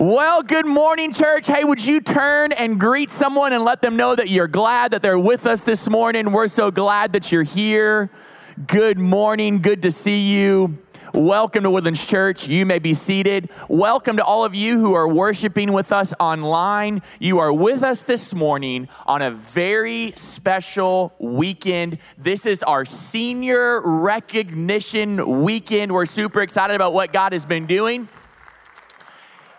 Well, good morning, church. Hey, would you turn and greet someone and let them know that you're glad that they're with us this morning? We're so glad that you're here. Good morning. Good to see you. Welcome to Woodlands Church. You may be seated. Welcome to all of you who are worshiping with us online. You are with us this morning on a very special weekend. This is our senior recognition weekend. We're super excited about what God has been doing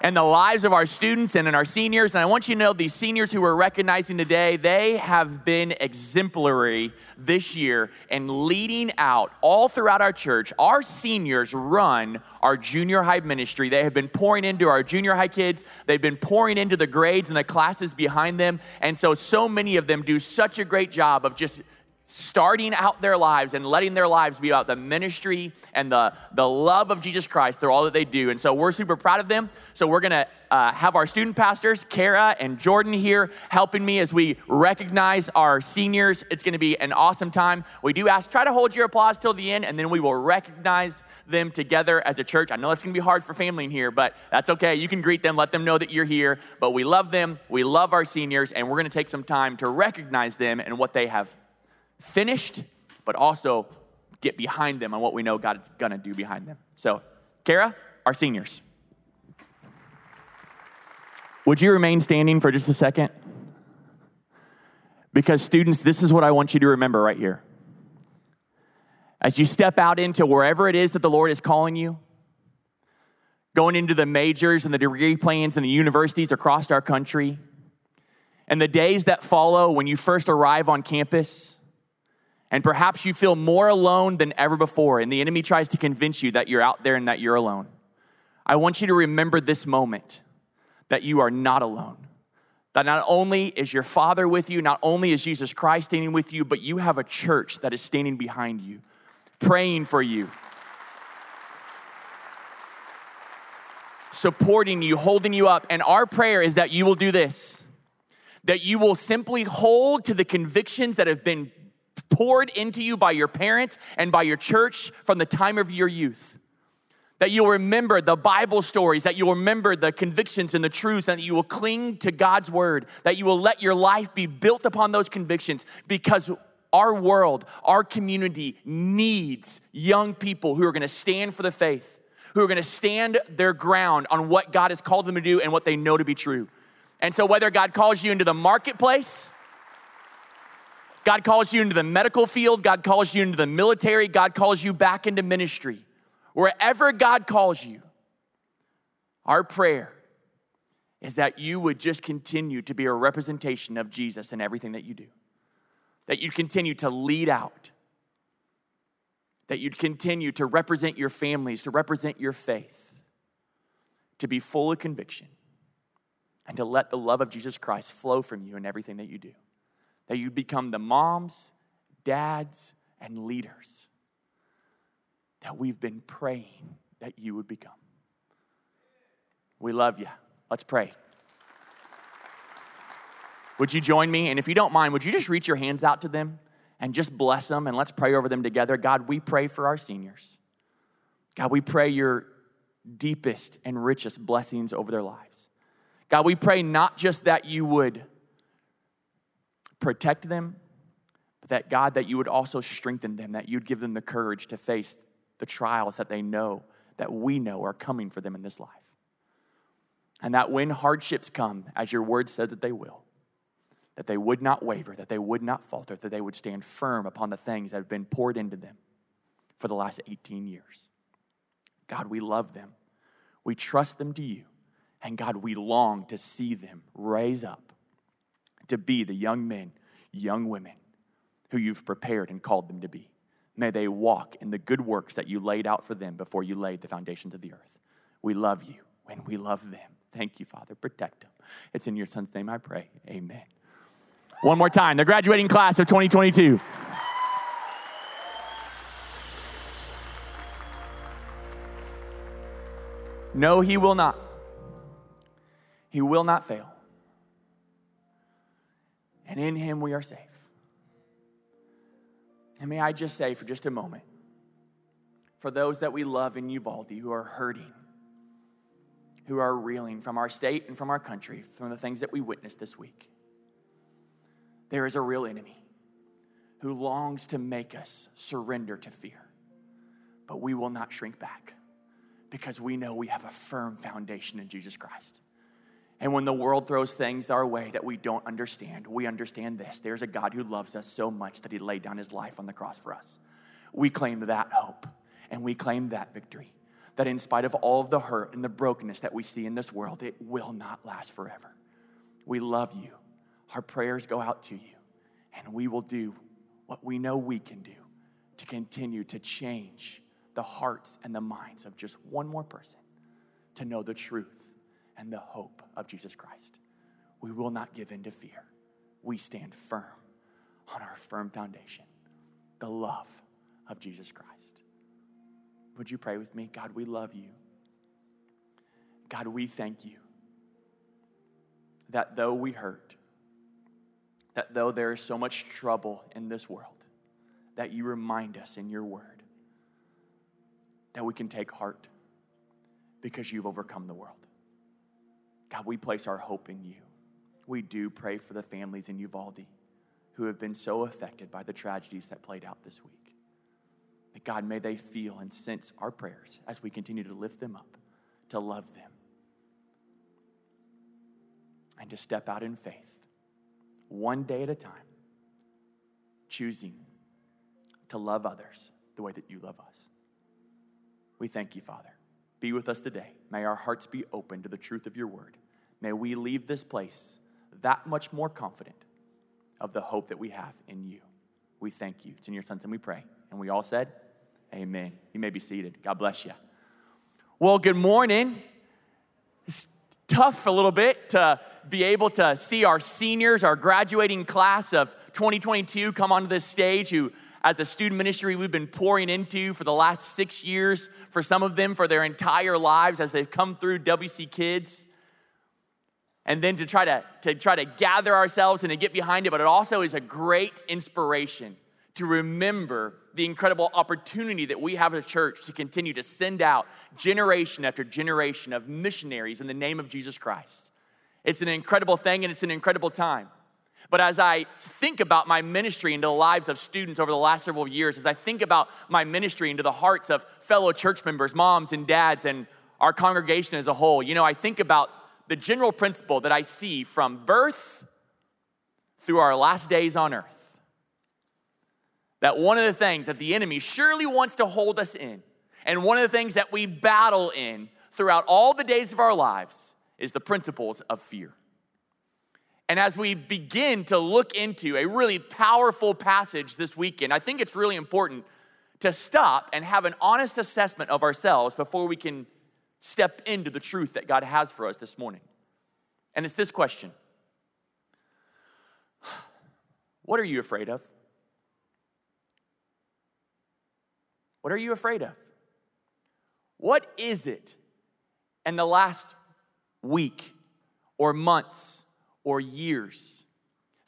and the lives of our students and in our seniors. And I want you to know these seniors who we're recognizing today, they have been exemplary this year and leading out all throughout our church. Our seniors run our junior high ministry. They have been pouring into our junior high kids, they've been pouring into the grades and the classes behind them. And so, so many of them do such a great job of just starting out their lives and letting their lives be about the ministry and the, the love of Jesus Christ through all that they do. And so we're super proud of them. So we're going to uh, have our student pastors, Kara and Jordan, here helping me as we recognize our seniors. It's going to be an awesome time. We do ask, try to hold your applause till the end, and then we will recognize them together as a church. I know it's going to be hard for family in here, but that's okay. You can greet them, let them know that you're here. But we love them, we love our seniors, and we're going to take some time to recognize them and what they have finished, but also get behind them on what we know God's gonna do behind them. So, Kara, our seniors. Would you remain standing for just a second? Because, students, this is what I want you to remember right here. As you step out into wherever it is that the Lord is calling you, going into the majors and the degree plans and the universities across our country, and the days that follow when you first arrive on campus, and perhaps you feel more alone than ever before, and the enemy tries to convince you that you're out there and that you're alone. I want you to remember this moment that you are not alone. That not only is your Father with you, not only is Jesus Christ standing with you, but you have a church that is standing behind you, praying for you, supporting you, holding you up. And our prayer is that you will do this that you will simply hold to the convictions that have been poured into you by your parents and by your church from the time of your youth. That you'll remember the Bible stories, that you'll remember the convictions and the truth, and that you will cling to God's word, that you will let your life be built upon those convictions because our world, our community needs young people who are gonna stand for the faith, who are gonna stand their ground on what God has called them to do and what they know to be true. And so, whether God calls you into the marketplace, God calls you into the medical field, God calls you into the military, God calls you back into ministry. Wherever God calls you, our prayer is that you would just continue to be a representation of Jesus in everything that you do. That you'd continue to lead out. That you'd continue to represent your families, to represent your faith, to be full of conviction, and to let the love of Jesus Christ flow from you in everything that you do that you become the moms, dads, and leaders that we've been praying that you would become. We love you. Let's pray. Would you join me? And if you don't mind, would you just reach your hands out to them and just bless them and let's pray over them together? God, we pray for our seniors. God, we pray your deepest and richest blessings over their lives. God, we pray not just that you would protect them, but that God, that you would also strengthen them, that you'd give them the courage to face the trials that they know, that we know are coming for them in this life. And that when hardships come, as your word said that they will, that they would not waver, that they would not falter, that they would stand firm upon the things that have been poured into them for the last 18 years. God, we love them. We trust them to you. And God, we long to see them raise up to be the young men, young women who you've prepared and called them to be. May they walk in the good works that you laid out for them before you laid the foundations of the earth. We love you and we love them. Thank you, Father. Protect them. It's in your son's name I pray. Amen. One more time, the graduating class of 2022. No, he will not. He will not fail and in him we are safe. And may I just say for just a moment, for those that we love in Uvalde who are hurting, who are reeling from our state and from our country, from the things that we witnessed this week. There is a real enemy who longs to make us surrender to fear, but we will not shrink back because we know we have a firm foundation in Jesus Christ. And when the world throws things our way that we don't understand, we understand this. There's a God who loves us so much that he laid down his life on the cross for us. We claim that hope and we claim that victory. That in spite of all of the hurt and the brokenness that we see in this world, it will not last forever. We love you. Our prayers go out to you, and we will do what we know we can do to continue to change the hearts and the minds of just one more person to know the truth and the hope of Jesus Christ. We will not give in to fear. We stand firm on our firm foundation, the love of Jesus Christ. Would you pray with me? God, we love you. God, we thank you that though we hurt, that though there is so much trouble in this world, that you remind us in your word that we can take heart because you've overcome the world. God, we place our hope in you. We do pray for the families in Uvalde who have been so affected by the tragedies that played out this week. That God, may they feel and sense our prayers as we continue to lift them up, to love them, and to step out in faith, one day at a time, choosing to love others the way that you love us. We thank you, Father. Be with us today. May our hearts be open to the truth of your word. May we leave this place that much more confident of the hope that we have in you. We thank you. It's in your son's and we pray. And we all said, Amen. You may be seated. God bless you. Well, good morning. It's tough a little bit to be able to see our seniors, our graduating class of 2022 come onto this stage who as a student ministry we've been pouring into for the last six years, for some of them for their entire lives as they've come through WC Kids. And then to try to, to try to gather ourselves and to get behind it, but it also is a great inspiration to remember the incredible opportunity that we have as a church to continue to send out generation after generation of missionaries in the name of Jesus Christ. It's an incredible thing and it's an incredible time. But as I think about my ministry into the lives of students over the last several years, as I think about my ministry into the hearts of fellow church members, moms and dads, and our congregation as a whole, you know, I think about the general principle that I see from birth through our last days on earth. That one of the things that the enemy surely wants to hold us in, and one of the things that we battle in throughout all the days of our lives, is the principles of fear. And as we begin to look into a really powerful passage this weekend, I think it's really important to stop and have an honest assessment of ourselves before we can step into the truth that God has for us this morning. And it's this question What are you afraid of? What are you afraid of? What is it in the last week or months or years.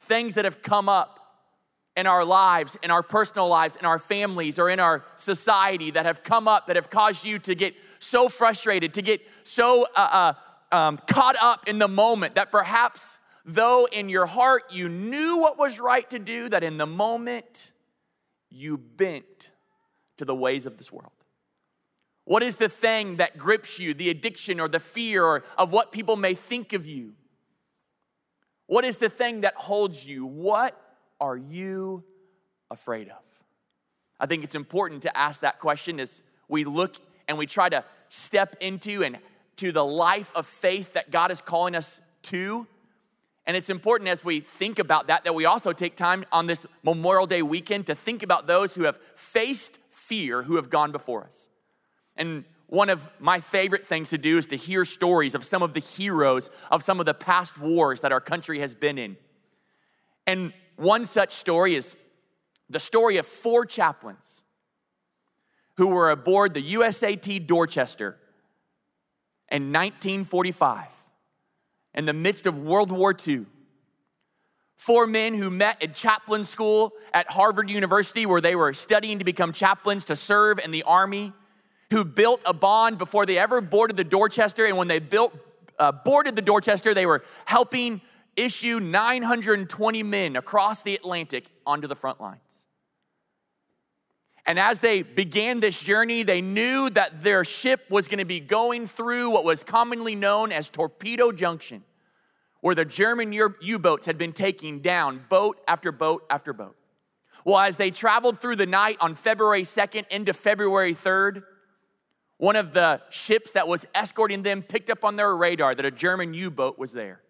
Things that have come up in our lives, in our personal lives, in our families, or in our society that have come up that have caused you to get so frustrated, to get so uh, uh, um, caught up in the moment that perhaps, though in your heart you knew what was right to do, that in the moment you bent to the ways of this world. What is the thing that grips you, the addiction or the fear of what people may think of you? What is the thing that holds you? What are you afraid of? I think it's important to ask that question as we look and we try to step into and to the life of faith that God is calling us to. And it's important as we think about that that we also take time on this Memorial Day weekend to think about those who have faced fear who have gone before us. And one of my favorite things to do is to hear stories of some of the heroes of some of the past wars that our country has been in. And one such story is the story of four chaplains who were aboard the USAT Dorchester in 1945 in the midst of World War II. Four men who met at chaplain school at Harvard University, where they were studying to become chaplains to serve in the Army who built a bond before they ever boarded the Dorchester. And when they built, uh, boarded the Dorchester, they were helping issue 920 men across the Atlantic onto the front lines. And as they began this journey, they knew that their ship was going to be going through what was commonly known as Torpedo Junction, where the German U boats had been taking down boat after boat after boat. Well, as they traveled through the night on February 2nd into February 3rd, one of the ships that was escorting them picked up on their radar that a German U boat was there.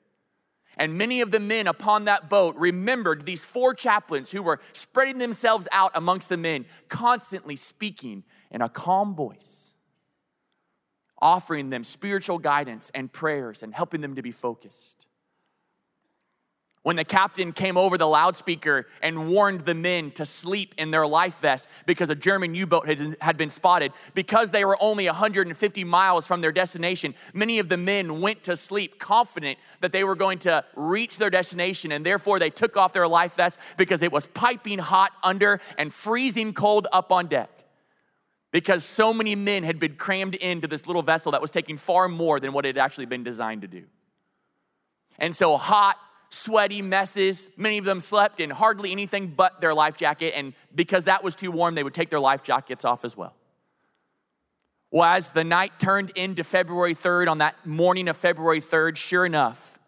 And many of the men upon that boat remembered these four chaplains who were spreading themselves out amongst the men, constantly speaking in a calm voice, offering them spiritual guidance and prayers and helping them to be focused when the captain came over the loudspeaker and warned the men to sleep in their life vests because a German U boat had been spotted. Because they were only 150 miles from their destination, many of the men went to sleep confident that they were going to reach their destination, and therefore they took off their life vests because it was piping hot under and freezing cold up on deck. Because so many men had been crammed into this little vessel that was taking far more than what it had actually been designed to do. And so, hot, sweaty messes. Many of them slept in hardly anything but their life jacket, and because that was too warm, they would take their life jackets off as well. Well, as the night turned into February 3rd, on that morning of February 3rd, sure enough,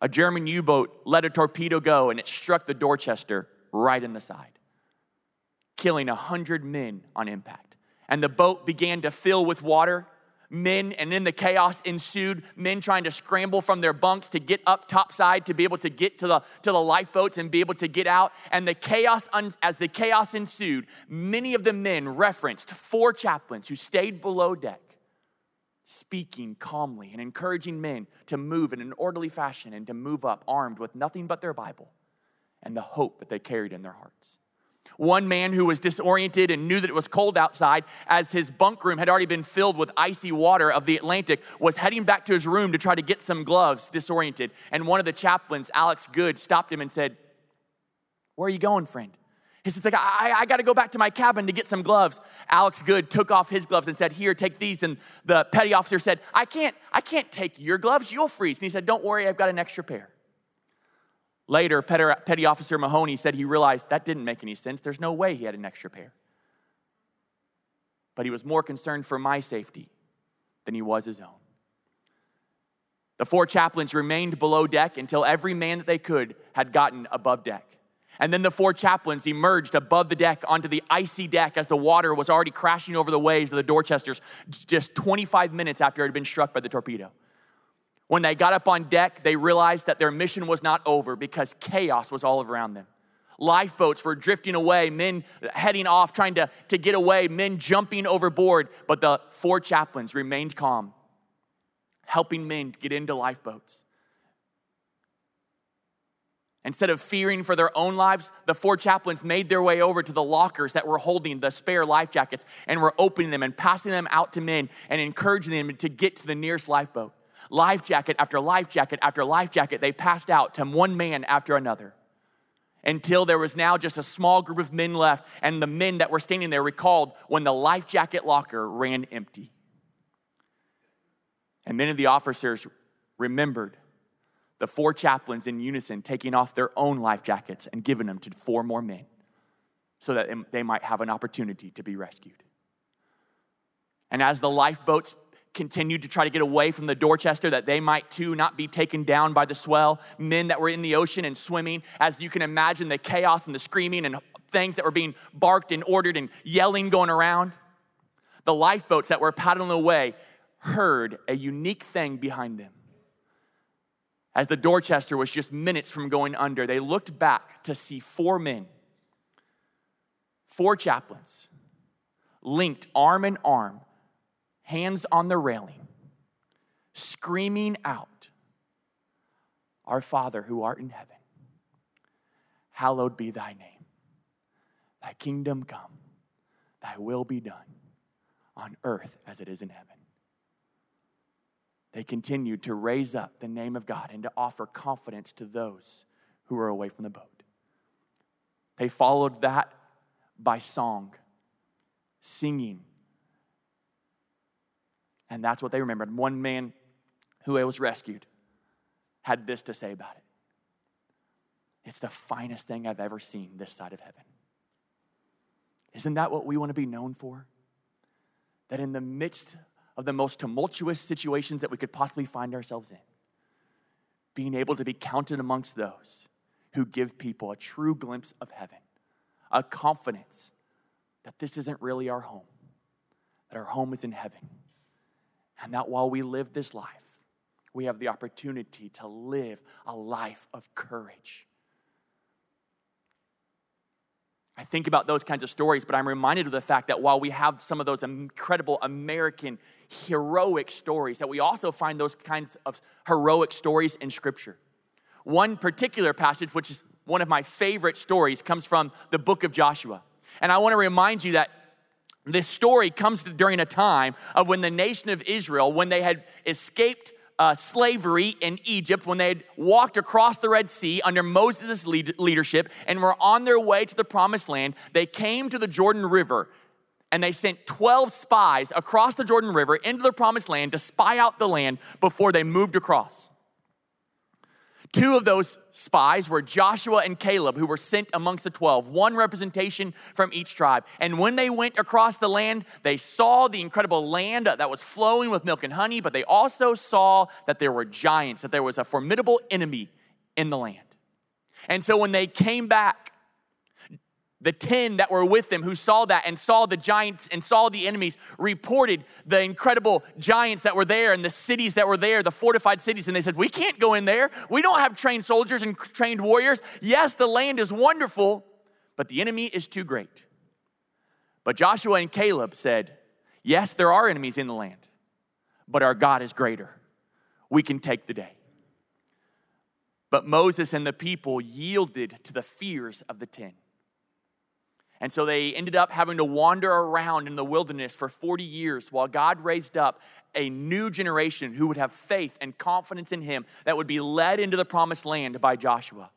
a German U boat let a torpedo go and it struck the Dorchester right in the side, killing 100 men on impact. And the boat began to fill with water men, and in the chaos ensued, men trying to scramble from their bunks to get up topside to be able to get to the, to the lifeboats and be able to get out. And the chaos, as the chaos ensued, many of the men referenced four chaplains who stayed below deck, speaking calmly and encouraging men to move in an orderly fashion and to move up armed with nothing but their Bible and the hope that they carried in their hearts. One man who was disoriented and knew that it was cold outside, as his bunk room had already been filled with icy water of the Atlantic, was heading back to his room to try to get some gloves, disoriented. And one of the chaplains, Alex Goode, stopped him and said, Where are you going, friend? He says, like, I, I got to go back to my cabin to get some gloves. Alex Goode took off his gloves and said, Here, take these. And the petty officer said, I can't, I can't take your gloves. You'll freeze. And he said, Don't worry, I've got an extra pair. Later, Petty Officer Mahoney said he realized that didn't make any sense. There's no way he had an extra pair. But he was more concerned for my safety than he was his own. The four chaplains remained below deck until every man that they could had gotten above deck. And then the four chaplains emerged above the deck onto the icy deck as the water was already crashing over the waves of the Dorchesters just 25 minutes after it had been struck by the torpedo. When they got up on deck, they realized that their mission was not over because chaos was all around them. Lifeboats were drifting away, men heading off, trying to, to get away, men jumping overboard. But the four chaplains remained calm, helping men get into lifeboats. Instead of fearing for their own lives, the four chaplains made their way over to the lockers that were holding the spare life jackets and were opening them and passing them out to men and encouraging them to get to the nearest lifeboat life jacket after life jacket after life jacket they passed out to one man after another until there was now just a small group of men left, and the men that were standing there recalled when the life jacket locker ran empty. And many of the officers remembered the four chaplains in unison taking off their own life jackets and giving them to four more men so that they might have an opportunity to be rescued. And as the lifeboats continued to try to get away from the Dorchester that they might too not be taken down by the swell. Men that were in the ocean and swimming, as you can imagine, the chaos and the screaming and things that were being barked and ordered and yelling going around. The lifeboats that were paddling away heard a unique thing behind them. As the Dorchester was just minutes from going under, they looked back to see four men, four chaplains, linked arm in arm hands on the railing, screaming out, Our Father who art in heaven, hallowed be thy name. Thy kingdom come, thy will be done on earth as it is in heaven. They continued to raise up the name of God and to offer confidence to those who were away from the boat. They followed that by song, singing And that's what they remembered. One man who was rescued had this to say about it It's the finest thing I've ever seen this side of heaven. Isn't that what we want to be known for? That in the midst of the most tumultuous situations that we could possibly find ourselves in, being able to be counted amongst those who give people a true glimpse of heaven, a confidence that this isn't really our home, that our home is in heaven, and that while we live this life, we have the opportunity to live a life of courage. I think about those kinds of stories, but I'm reminded of the fact that while we have some of those incredible American heroic stories, that we also find those kinds of heroic stories in Scripture. One particular passage, which is one of my favorite stories, comes from the book of Joshua. And I want to remind you that this story comes during a time of when the nation of Israel, when they had escaped uh, slavery in Egypt, when they had walked across the Red Sea under Moses' lead- leadership and were on their way to the promised land, they came to the Jordan River and they sent 12 spies across the Jordan River into the promised land to spy out the land before they moved across. Two of those spies were Joshua and Caleb, who were sent amongst the 12, one representation from each tribe. And when they went across the land, they saw the incredible land that was flowing with milk and honey, but they also saw that there were giants, that there was a formidable enemy in the land. And so when they came back, the 10 that were with them who saw that and saw the giants and saw the enemies reported the incredible giants that were there and the cities that were there, the fortified cities. And they said, We can't go in there. We don't have trained soldiers and trained warriors. Yes, the land is wonderful, but the enemy is too great. But Joshua and Caleb said, Yes, there are enemies in the land, but our God is greater. We can take the day. But Moses and the people yielded to the fears of the ten. And so they ended up having to wander around in the wilderness for 40 years while God raised up a new generation who would have faith and confidence in Him that would be led into the promised land by Joshua.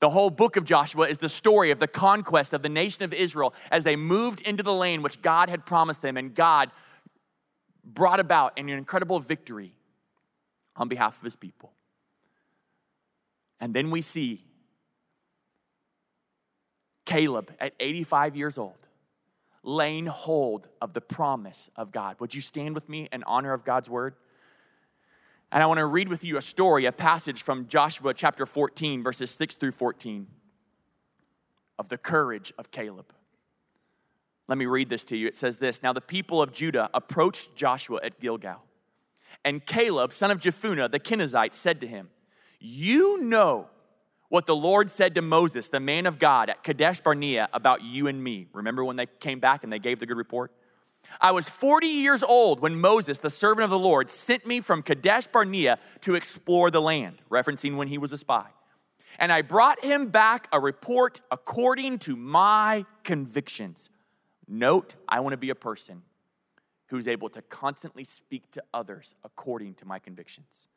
The whole book of Joshua is the story of the conquest of the nation of Israel as they moved into the land which God had promised them, and God brought about an incredible victory on behalf of His people. And then we see Caleb, at 85 years old, laying hold of the promise of God. Would you stand with me in honor of God's word? And I want to read with you a story, a passage from Joshua chapter 14, verses 6 through 14, of the courage of Caleb. Let me read this to you. It says this Now the people of Judah approached Joshua at Gilgal, and Caleb, son of Jephunneh the Kenizzite, said to him, You know what the Lord said to Moses, the man of God, at Kadesh Barnea about you and me. Remember when they came back and they gave the good report? I was 40 years old when Moses, the servant of the Lord, sent me from Kadesh Barnea to explore the land, referencing when he was a spy. And I brought him back a report according to my convictions. Note, I want to be a person who's able to constantly speak to others according to my convictions.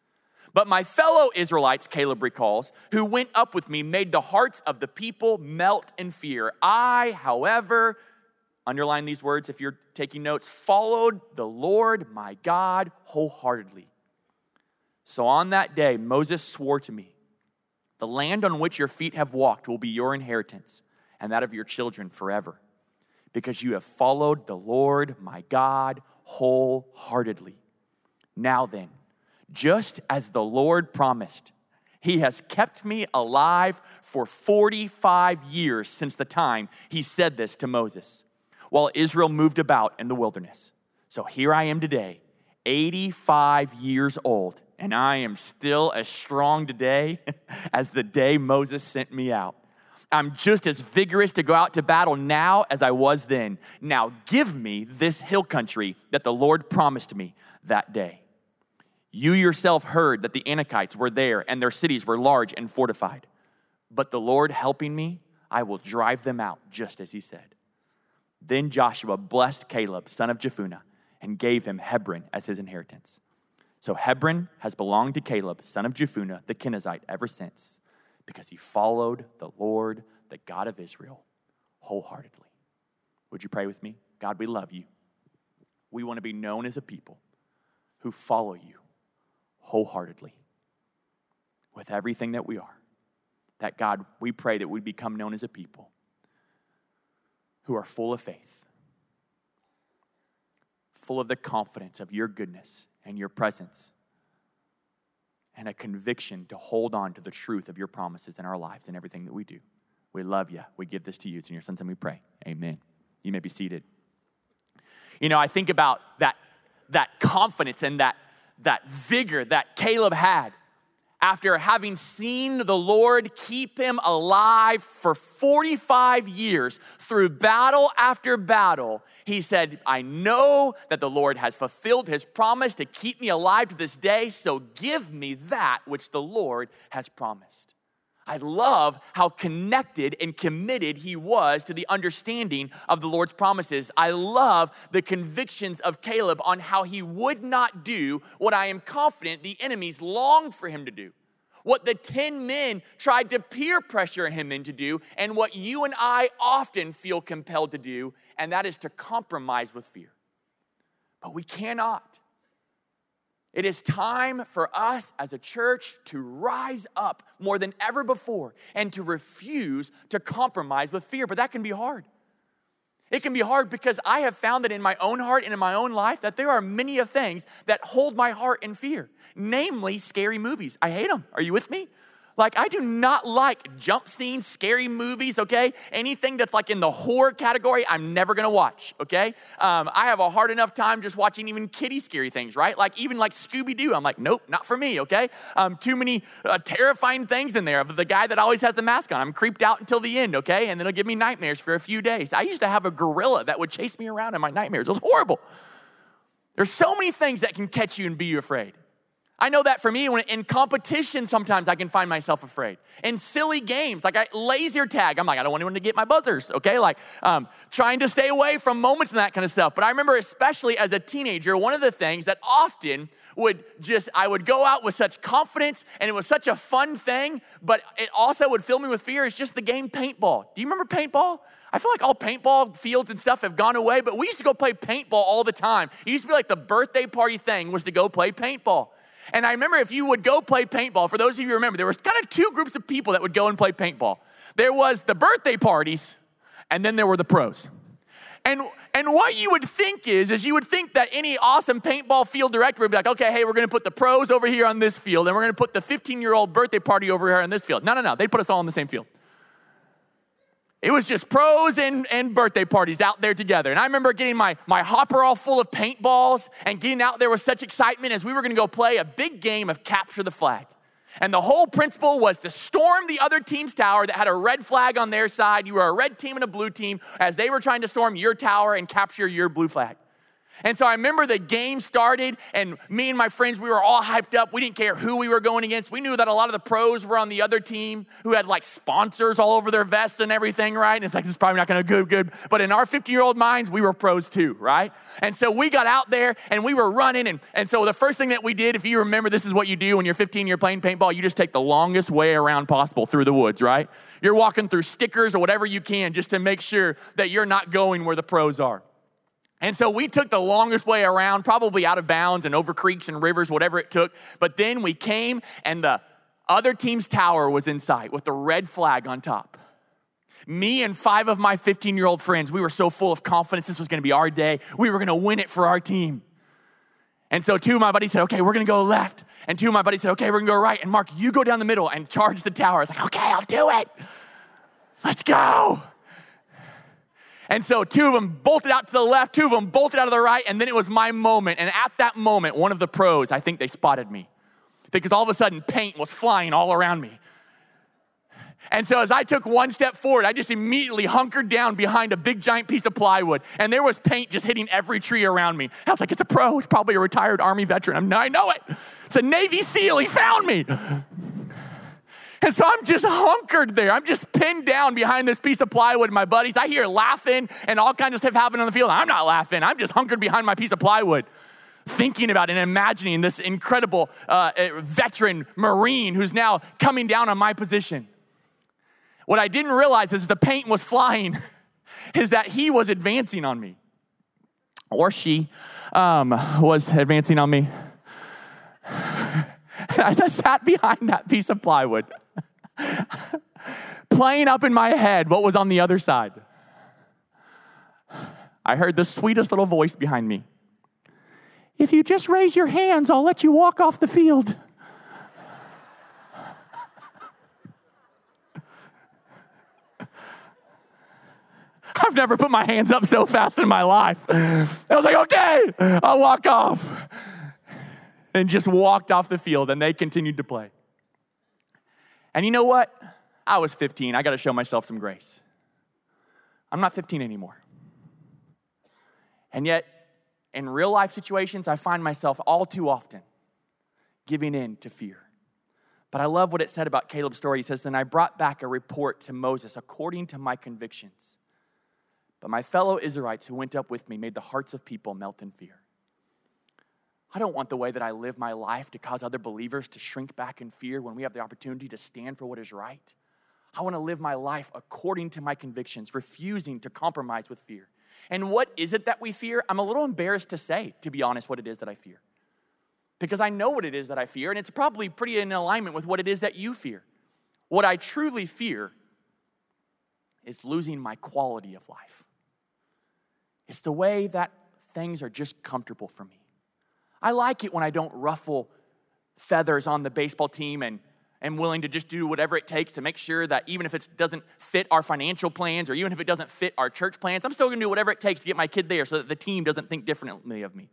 But my fellow Israelites, Caleb recalls, who went up with me, made the hearts of the people melt in fear. I, however, underline these words if you're taking notes, followed the Lord my God wholeheartedly. So on that day, Moses swore to me, The land on which your feet have walked will be your inheritance, and that of your children forever, because you have followed the Lord my God wholeheartedly. Now then, just as the Lord promised. He has kept me alive for 45 years since the time he said this to Moses while Israel moved about in the wilderness. So here I am today, 85 years old, and I am still as strong today as the day Moses sent me out. I'm just as vigorous to go out to battle now as I was then. Now give me this hill country that the Lord promised me that day. You yourself heard that the Anakites were there and their cities were large and fortified. But the Lord helping me, I will drive them out, just as he said. Then Joshua blessed Caleb, son of Jephunneh, and gave him Hebron as his inheritance. So Hebron has belonged to Caleb, son of Jephunneh, the Kenizzite, ever since, because he followed the Lord, the God of Israel, wholeheartedly. Would you pray with me? God, we love you. We want to be known as a people who follow you wholeheartedly with everything that we are. That God, we pray that we become known as a people who are full of faith, full of the confidence of your goodness and your presence, and a conviction to hold on to the truth of your promises in our lives and everything that we do. We love you. We give this to you. It's in your son's name we pray. Amen. You may be seated. You know, I think about that, that confidence and that, that vigor that Caleb had after having seen the Lord keep him alive for 45 years through battle after battle, he said, I know that the Lord has fulfilled his promise to keep me alive to this day, so give me that which the Lord has promised. I love how connected and committed he was to the understanding of the Lord's promises. I love the convictions of Caleb on how he would not do what I am confident the enemies longed for him to do. What the 10 men tried to peer pressure him into do, and what you and I often feel compelled to do, and that is to compromise with fear. But we cannot. It is time for us as a church to rise up more than ever before and to refuse to compromise with fear. But that can be hard. It can be hard because I have found that in my own heart and in my own life that there are many of things that hold my heart in fear, namely scary movies. I hate them. Are you with me? Like, I do not like jump scenes, scary movies, okay? Anything that's like in the horror category, I'm never gonna watch, okay? Um, I have a hard enough time just watching even kitty scary things, right? Like, even like Scooby Doo, I'm like, nope, not for me, okay? Um, too many uh, terrifying things in there of the guy that always has the mask on. I'm creeped out until the end, okay? And then it'll give me nightmares for a few days. I used to have a gorilla that would chase me around in my nightmares. It was horrible. There's so many things that can catch you and be you afraid. I know that for me, when in competition, sometimes I can find myself afraid. In silly games, like I laser tag, I'm like, I don't want anyone to get my buzzers, okay? Like um, trying to stay away from moments and that kind of stuff. But I remember, especially as a teenager, one of the things that often would just, I would go out with such confidence and it was such a fun thing, but it also would fill me with fear is just the game paintball. Do you remember paintball? I feel like all paintball fields and stuff have gone away, but we used to go play paintball all the time. It used to be like the birthday party thing was to go play paintball. And I remember if you would go play paintball, for those of you who remember, there was kind of two groups of people that would go and play paintball. There was the birthday parties, and then there were the pros. And, and what you would think is, is you would think that any awesome paintball field director would be like, okay, hey, we're gonna put the pros over here on this field, and we're gonna put the 15 year old birthday party over here on this field. No, no, no, they'd put us all on the same field. It was just pros and, and birthday parties out there together. And I remember getting my, my hopper all full of paintballs and getting out there with such excitement as we were gonna go play a big game of capture the flag. And the whole principle was to storm the other team's tower that had a red flag on their side. You were a red team and a blue team as they were trying to storm your tower and capture your blue flag. And so I remember the game started, and me and my friends, we were all hyped up. We didn't care who we were going against. We knew that a lot of the pros were on the other team who had like sponsors all over their vests and everything, right? And it's like, this is probably not gonna go good. But in our 50 year old minds, we were pros too, right? And so we got out there and we were running. And, and so the first thing that we did, if you remember, this is what you do when you're 15, you're playing paintball, you just take the longest way around possible through the woods, right? You're walking through stickers or whatever you can just to make sure that you're not going where the pros are. And so we took the longest way around, probably out of bounds and over creeks and rivers, whatever it took. But then we came and the other team's tower was in sight with the red flag on top. Me and five of my 15 year old friends, we were so full of confidence this was gonna be our day. We were gonna win it for our team. And so two of my buddies said, okay, we're gonna go left. And two of my buddies said, okay, we're gonna go right. And Mark, you go down the middle and charge the tower. It's like, okay, I'll do it. Let's go. And so two of them bolted out to the left, two of them bolted out to the right, and then it was my moment. And at that moment, one of the pros, I think they spotted me because all of a sudden paint was flying all around me. And so as I took one step forward, I just immediately hunkered down behind a big giant piece of plywood, and there was paint just hitting every tree around me. I was like, it's a pro, it's probably a retired Army veteran. I'm, I know it. It's a Navy SEAL, he found me. And so I'm just hunkered there. I'm just pinned down behind this piece of plywood. My buddies, I hear laughing and all kinds of stuff happening on the field. I'm not laughing. I'm just hunkered behind my piece of plywood, thinking about and imagining this incredible uh, veteran Marine who's now coming down on my position. What I didn't realize is the paint was flying, is that he was advancing on me, or she um, was advancing on me. as I sat behind that piece of plywood, playing up in my head what was on the other side, I heard the sweetest little voice behind me. If you just raise your hands, I'll let you walk off the field. I've never put my hands up so fast in my life. I was like, okay, I'll walk off. And just walked off the field, and they continued to play. And you know what? I was 15. I got to show myself some grace. I'm not 15 anymore. And yet, in real life situations, I find myself all too often giving in to fear. But I love what it said about Caleb's story. He says, Then I brought back a report to Moses according to my convictions. But my fellow Israelites who went up with me made the hearts of people melt in fear. I don't want the way that I live my life to cause other believers to shrink back in fear when we have the opportunity to stand for what is right. I want to live my life according to my convictions, refusing to compromise with fear. And what is it that we fear? I'm a little embarrassed to say, to be honest, what it is that I fear. Because I know what it is that I fear, and it's probably pretty in alignment with what it is that you fear. What I truly fear is losing my quality of life. It's the way that things are just comfortable for me. I like it when I don't ruffle feathers on the baseball team and am willing to just do whatever it takes to make sure that even if it doesn't fit our financial plans or even if it doesn't fit our church plans, I'm still gonna do whatever it takes to get my kid there so that the team doesn't think differently of me.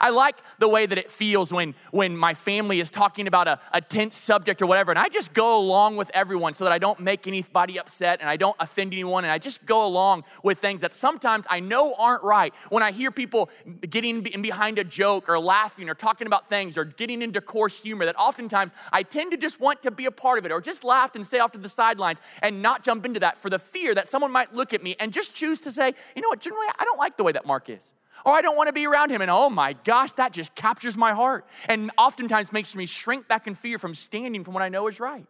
I like the way that it feels when, when my family is talking about a, a tense subject or whatever, and I just go along with everyone so that I don't make anybody upset and I don't offend anyone, and I just go along with things that sometimes I know aren't right. When I hear people getting in behind a joke or laughing or talking about things or getting into coarse humor, that oftentimes I tend to just want to be a part of it or just laugh and stay off to the sidelines and not jump into that for the fear that someone might look at me and just choose to say, you know what, generally I don't like the way that Mark is. Oh, I don't want to be around him. And oh my gosh, that just captures my heart and oftentimes makes me shrink back in fear from standing for what I know is right.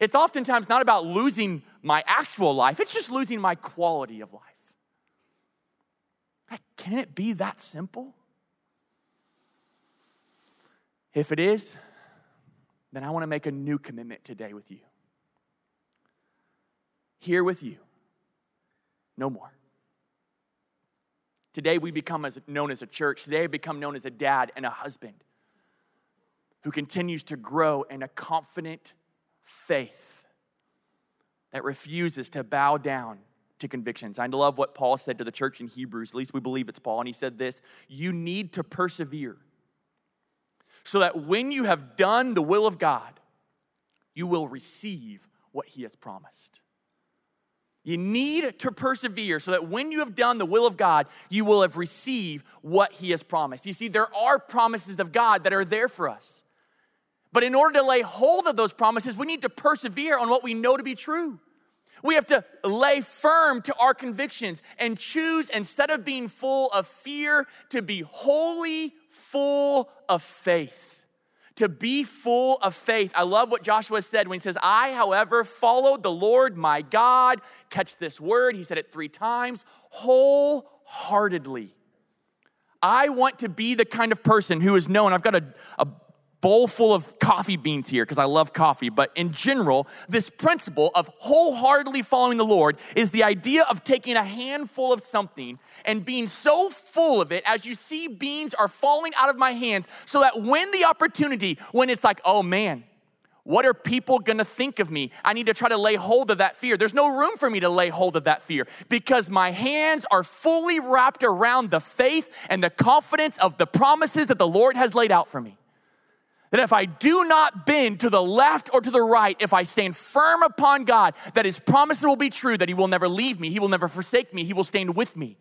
It's oftentimes not about losing my actual life, it's just losing my quality of life. Can it be that simple? If it is, then I want to make a new commitment today with you. Here with you, no more. Today we become as known as a church. Today I become known as a dad and a husband who continues to grow in a confident faith that refuses to bow down to convictions. I love what Paul said to the church in Hebrews, at least we believe it's Paul, and he said this You need to persevere so that when you have done the will of God, you will receive what he has promised. You need to persevere so that when you have done the will of God, you will have received what He has promised. You see, there are promises of God that are there for us. But in order to lay hold of those promises, we need to persevere on what we know to be true. We have to lay firm to our convictions and choose, instead of being full of fear, to be wholly full of faith to be full of faith. I love what Joshua said when he says, I, however, followed the Lord my God. Catch this word, he said it three times wholeheartedly. I want to be the kind of person who is known. I've got a, a bowl full of coffee beans here because I love coffee, but in general, this principle of wholeheartedly following the Lord is the idea of taking a handful of something and being so full of it as you see beans are falling out of my hands, so that when the opportunity, when it's like, oh man, what are people gonna think of me? I need to try to lay hold of that fear. There's no room for me to lay hold of that fear because my hands are fully wrapped around the faith and the confidence of the promises that the Lord has laid out for me that if I do not bend to the left or to the right, if I stand firm upon God, that His promises will be true, that He will never leave me, He will never forsake me, He will stand with me.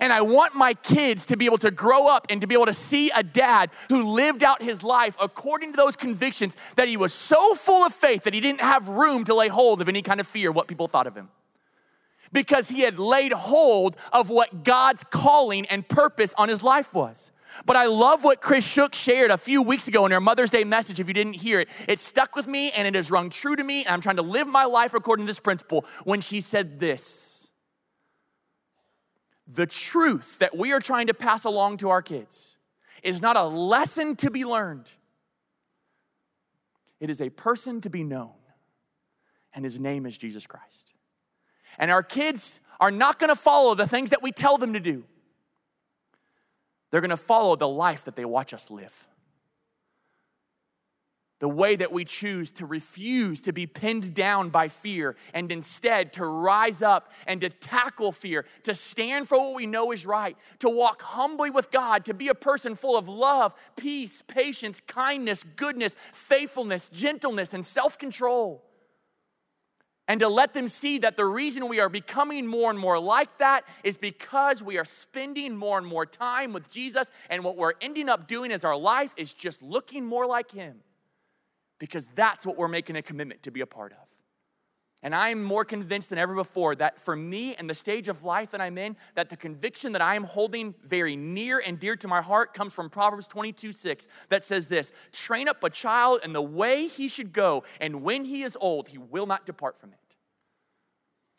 And I want my kids to be able to grow up and to be able to see a dad who lived out his life according to those convictions that he was so full of faith that he didn't have room to lay hold of any kind of fear what people thought of him. Because he had laid hold of what God's calling and purpose on his life was. But I love what Chris Shook shared a few weeks ago in her Mother's Day message. If you didn't hear it, it stuck with me and it has rung true to me. And I'm trying to live my life according to this principle when she said this The truth that we are trying to pass along to our kids is not a lesson to be learned, it is a person to be known, and his name is Jesus Christ. And our kids are not gonna follow the things that we tell them to do, they're gonna follow the life that they watch us live the way that we choose to refuse to be pinned down by fear and instead to rise up and to tackle fear, to stand for what we know is right, to walk humbly with God, to be a person full of love, peace, patience, kindness, goodness, faithfulness, gentleness, and self control. And to let them see that the reason we are becoming more and more like that is because we are spending more and more time with Jesus, and what we're ending up doing as our life is just looking more like Him because that's what we're making a commitment to be a part of. And I am more convinced than ever before that for me and the stage of life that I'm in, that the conviction that I am holding very near and dear to my heart comes from Proverbs 22 6 that says this train up a child in the way he should go, and when he is old, he will not depart from it.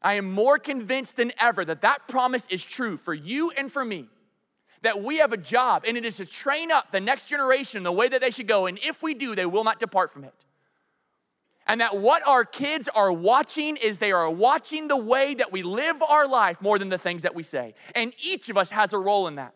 I am more convinced than ever that that promise is true for you and for me that we have a job, and it is to train up the next generation the way that they should go. And if we do, they will not depart from it. And that what our kids are watching is they are watching the way that we live our life more than the things that we say. And each of us has a role in that.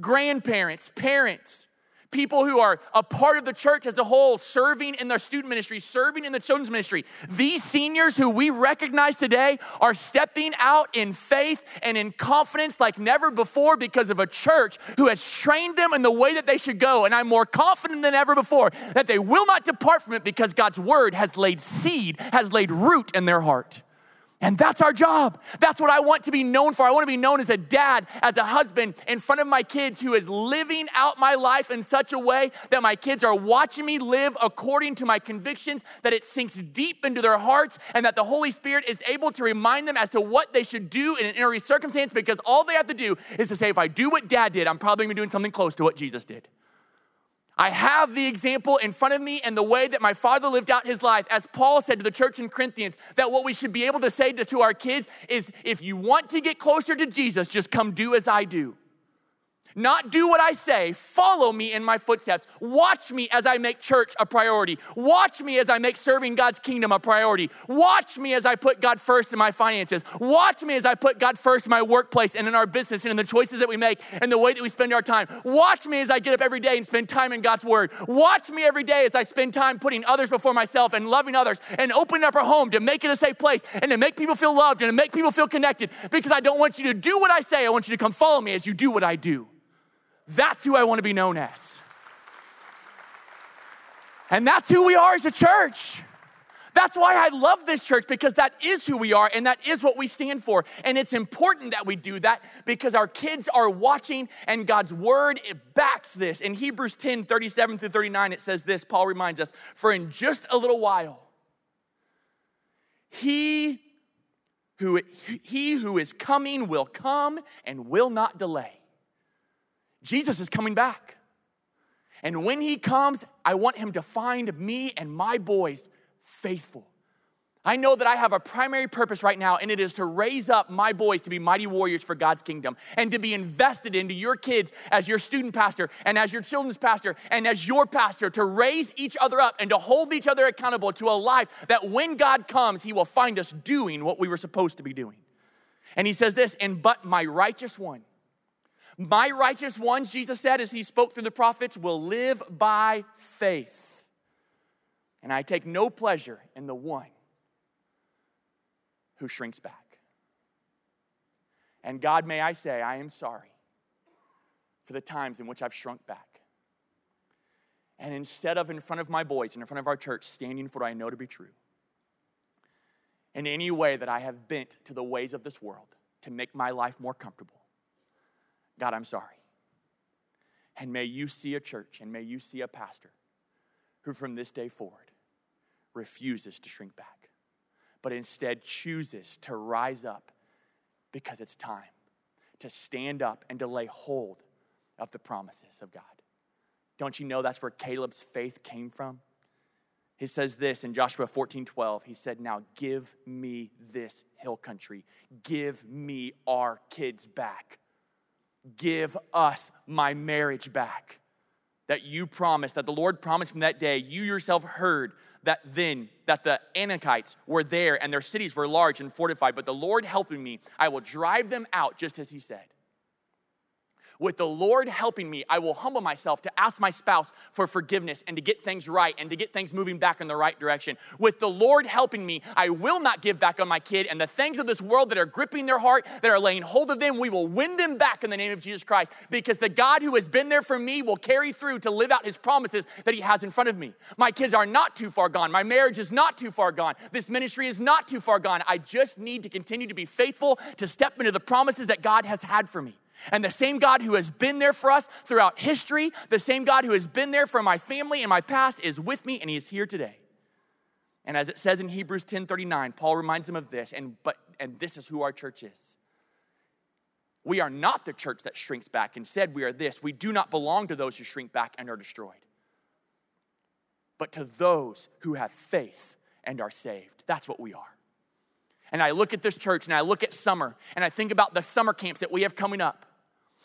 Grandparents, parents, people who are a part of the church as a whole, serving in their student ministry, serving in the children's ministry. These seniors who we recognize today are stepping out in faith and in confidence like never before because of a church who has trained them in the way that they should go. And I'm more confident than ever before that they will not depart from it because God's word has laid seed, has laid root in their heart. And that's our job. That's what I want to be known for. I want to be known as a dad, as a husband in front of my kids who is living out my life in such a way that my kids are watching me live according to my convictions, that it sinks deep into their hearts, and that the Holy Spirit is able to remind them as to what they should do in every circumstance because all they have to do is to say, if I do what dad did, I'm probably gonna be doing something close to what Jesus did. I have the example in front of me and the way that my father lived out his life. As Paul said to the church in Corinthians, that what we should be able to say to, to our kids is if you want to get closer to Jesus, just come do as I do. Not do what I say, follow me in my footsteps. Watch me as I make church a priority. Watch me as I make serving God's kingdom a priority. Watch me as I put God first in my finances. Watch me as I put God first in my workplace and in our business and in the choices that we make and the way that we spend our time. Watch me as I get up every day and spend time in God's word. Watch me every day as I spend time putting others before myself and loving others and opening up our home to make it a safe place and to make people feel loved and to make people feel connected because I don't want you to do what I say. I want you to come follow me as you do what I do. That's who I want to be known as. And that's who we are as a church. That's why I love this church because that is who we are and that is what we stand for. And it's important that we do that because our kids are watching and God's word backs this. In Hebrews 10 37 through 39, it says this Paul reminds us, For in just a little while, he who, he who is coming will come and will not delay. Jesus is coming back. And when he comes, I want him to find me and my boys faithful. I know that I have a primary purpose right now, and it is to raise up my boys to be mighty warriors for God's kingdom and to be invested into your kids as your student pastor and as your children's pastor and as your pastor to raise each other up and to hold each other accountable to a life that when God comes, He will find us doing what we were supposed to be doing. And He says this, and but my righteous one my righteous ones, Jesus said as he spoke through the prophets, will live by faith. And I take no pleasure in the one who shrinks back. And God, may I say, I am sorry for the times in which I've shrunk back. And instead of in front of my boys and in front of our church standing for what I know to be true, in any way that I have bent to the ways of this world to make my life more comfortable, God, I'm sorry. And may you see a church and may you see a pastor who from this day forward refuses to shrink back, but instead chooses to rise up because it's time to stand up and to lay hold of the promises of God. Don't you know that's where Caleb's faith came from? He says this in Joshua 14 12. He said, Now give me this hill country, give me our kids back give us my marriage back. that you promised, that the Lord promised from that day, you yourself heard that then that the Anakites were there and their cities were large and fortified, but the Lord helping me, I will drive them out just as he said. With the Lord helping me, I will humble myself to ask my spouse for forgiveness and to get things right and to get things moving back in the right direction. With the Lord helping me, I will not give back on my kid and the things of this world that are gripping their heart, that are laying hold of them, we will win them back in the name of Jesus Christ because the God who has been there for me will carry through to live out his promises that he has in front of me. My kids are not too far gone. My marriage is not too far gone. This ministry is not too far gone. I just need to continue to be faithful to step into the promises that God has had for me. And the same God who has been there for us throughout history, the same God who has been there for my family and my past is with me and he is here today. And as it says in Hebrews 10:39, Paul reminds them of this and but and this is who our church is. We are not the church that shrinks back. Instead, we are this. We do not belong to those who shrink back and are destroyed. But to those who have faith and are saved. That's what we are and I look at this church and I look at summer and I think about the summer camps that we have coming up.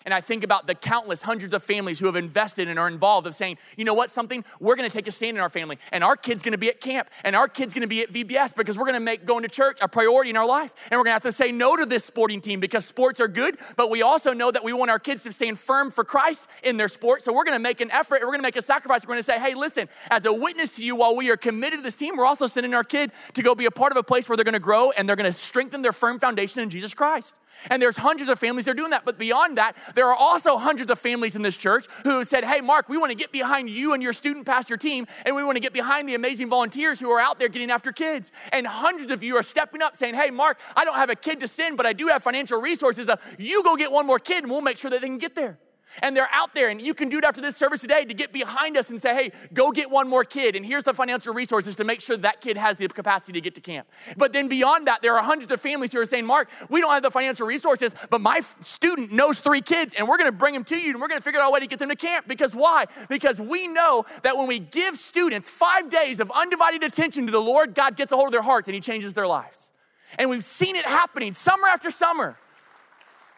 And I think about the countless hundreds of families who have invested and are involved of saying, you know what, something, we're gonna take a stand in our family. And our kid's gonna be at camp and our kid's gonna be at VBS because we're gonna make going to church a priority in our life. And we're gonna have to say no to this sporting team because sports are good, but we also know that we want our kids to stand firm for Christ in their sport. So we're gonna make an effort, we're gonna make a sacrifice. We're gonna say, hey, listen, as a witness to you while we are committed to this team, we're also sending our kid to go be a part of a place where they're gonna grow and they're gonna strengthen their firm foundation in Jesus Christ. And there's hundreds of families that are doing that. But beyond that, there are also hundreds of families in this church who said, Hey, Mark, we want to get behind you and your student pastor team, and we want to get behind the amazing volunteers who are out there getting after kids. And hundreds of you are stepping up saying, Hey, Mark, I don't have a kid to send, but I do have financial resources. You go get one more kid, and we'll make sure that they can get there. And they're out there, and you can do it after this service today to get behind us and say, hey, go get one more kid, and here's the financial resources to make sure that kid has the capacity to get to camp. But then beyond that, there are hundreds of families who are saying, Mark, we don't have the financial resources, but my student knows three kids, and we're gonna bring them to you, and we're gonna figure out a way to get them to camp. Because why? Because we know that when we give students five days of undivided attention to the Lord, God gets a hold of their hearts and He changes their lives. And we've seen it happening summer after summer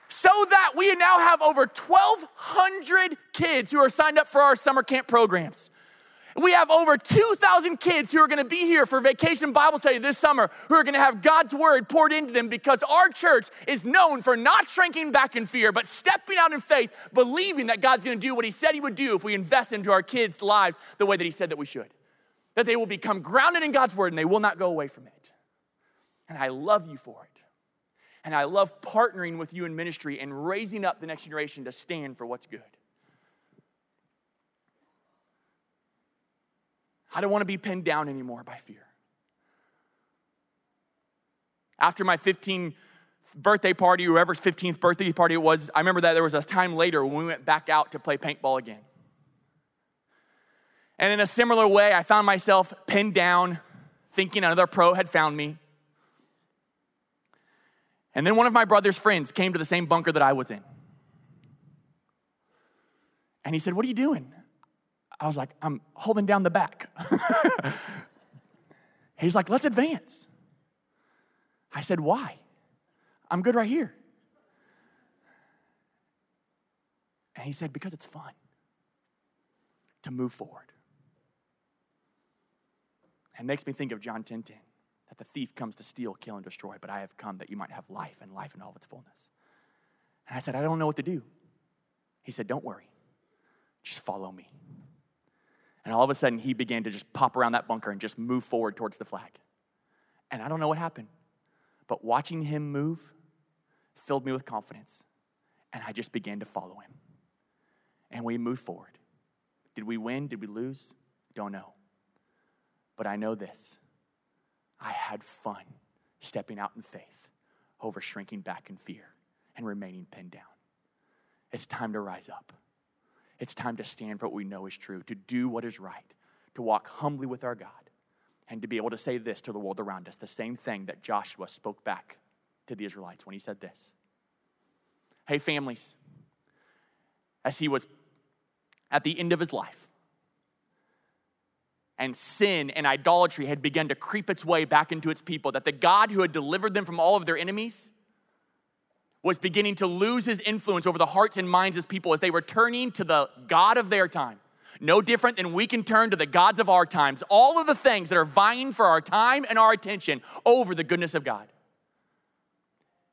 so that we now have over 1,200 kids who are signed up for our summer camp programs. We have over 2,000 kids who are gonna be here for vacation Bible study this summer who are gonna have God's word poured into them because our church is known for not shrinking back in fear, but stepping out in faith, believing that God's gonna do what He said He would do if we invest into our kids' lives the way that He said that we should. That they will become grounded in God's word and they will not go away from it. And I love you for it. And I love partnering with you in ministry and raising up the next generation to stand for what's good. I don't want to be pinned down anymore by fear. After my 15th birthday party, whoever's 15th birthday party it was, I remember that there was a time later when we went back out to play paintball again. And in a similar way, I found myself pinned down, thinking another pro had found me. And then one of my brother's friends came to the same bunker that I was in. And he said, What are you doing? I was like, I'm holding down the back. He's like, Let's advance. I said, Why? I'm good right here. And he said, Because it's fun to move forward. It makes me think of John 10 10 that the thief comes to steal, kill, and destroy, but I have come that you might have life and life in all of its fullness. And I said, I don't know what to do. He said, Don't worry, just follow me. And all of a sudden, he began to just pop around that bunker and just move forward towards the flag. And I don't know what happened, but watching him move filled me with confidence. And I just began to follow him. And we moved forward. Did we win? Did we lose? Don't know. But I know this I had fun stepping out in faith over shrinking back in fear and remaining pinned down. It's time to rise up. It's time to stand for what we know is true, to do what is right, to walk humbly with our God, and to be able to say this to the world around us the same thing that Joshua spoke back to the Israelites when he said this Hey, families, as he was at the end of his life, and sin and idolatry had begun to creep its way back into its people, that the God who had delivered them from all of their enemies was beginning to lose his influence over the hearts and minds of people as they were turning to the God of their time, No different than we can turn to the gods of our times, all of the things that are vying for our time and our attention over the goodness of God.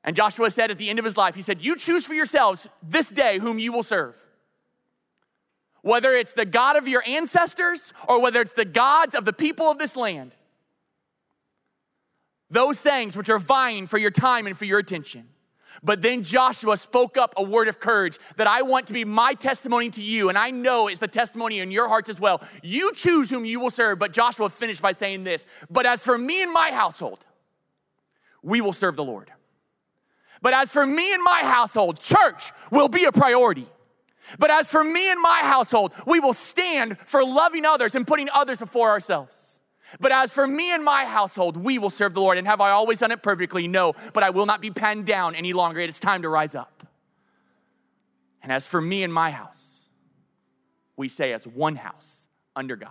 And Joshua said at the end of his life, he said, You choose for yourselves this day whom you will serve. Whether it's the God of your ancestors or whether it's the gods of the people of this land. Those things which are vying for your time and for your attention. But then Joshua spoke up a word of courage that I want to be my testimony to you, and I know it's the testimony in your hearts as well. You choose whom you will serve. But Joshua finished by saying this But as for me and my household, we will serve the Lord. But as for me and my household, church will be a priority. But as for me and my household, we will stand for loving others and putting others before ourselves. But as for me and my household, we will serve the Lord. And have I always done it perfectly? No, but I will not be penned down any longer. It is time to rise up. And as for me and my house, we say as one house under God.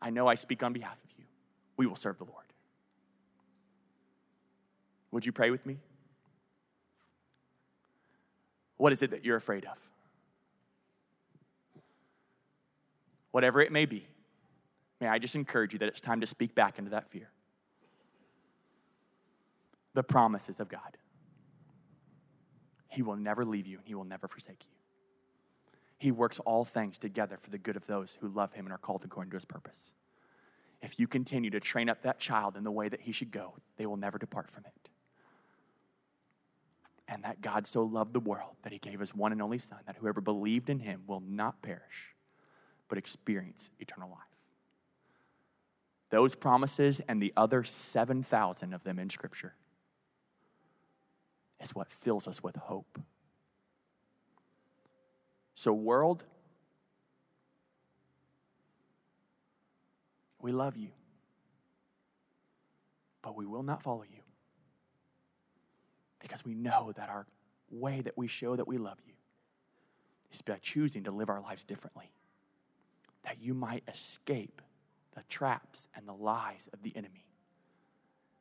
I know I speak on behalf of you. We will serve the Lord. Would you pray with me? What is it that you're afraid of? Whatever it may be. May I just encourage you that it's time to speak back into that fear. The promises of God. He will never leave you and He will never forsake you. He works all things together for the good of those who love Him and are called according to His purpose. If you continue to train up that child in the way that he should go, they will never depart from it. And that God so loved the world that He gave His one and only Son, that whoever believed in Him will not perish, but experience eternal life. Those promises and the other 7,000 of them in Scripture is what fills us with hope. So, world, we love you, but we will not follow you because we know that our way that we show that we love you is by choosing to live our lives differently, that you might escape the traps and the lies of the enemy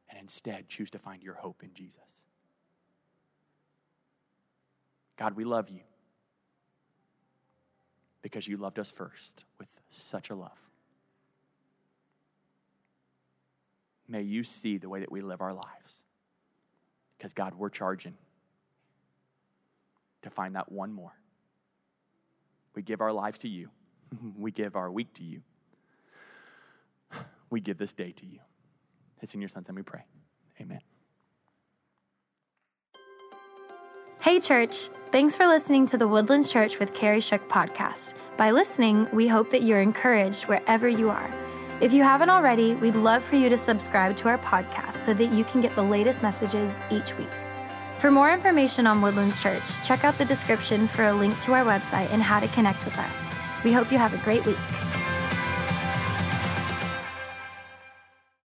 and instead choose to find your hope in Jesus. God, we love you because you loved us first with such a love. May you see the way that we live our lives. Because, God, we're charging to find that one more. We give our lives to you, we give our week to you we give this day to you. It's in your son's name we pray. Amen. Hey, church. Thanks for listening to the Woodlands Church with Kerry Shook podcast. By listening, we hope that you're encouraged wherever you are. If you haven't already, we'd love for you to subscribe to our podcast so that you can get the latest messages each week. For more information on Woodlands Church, check out the description for a link to our website and how to connect with us. We hope you have a great week.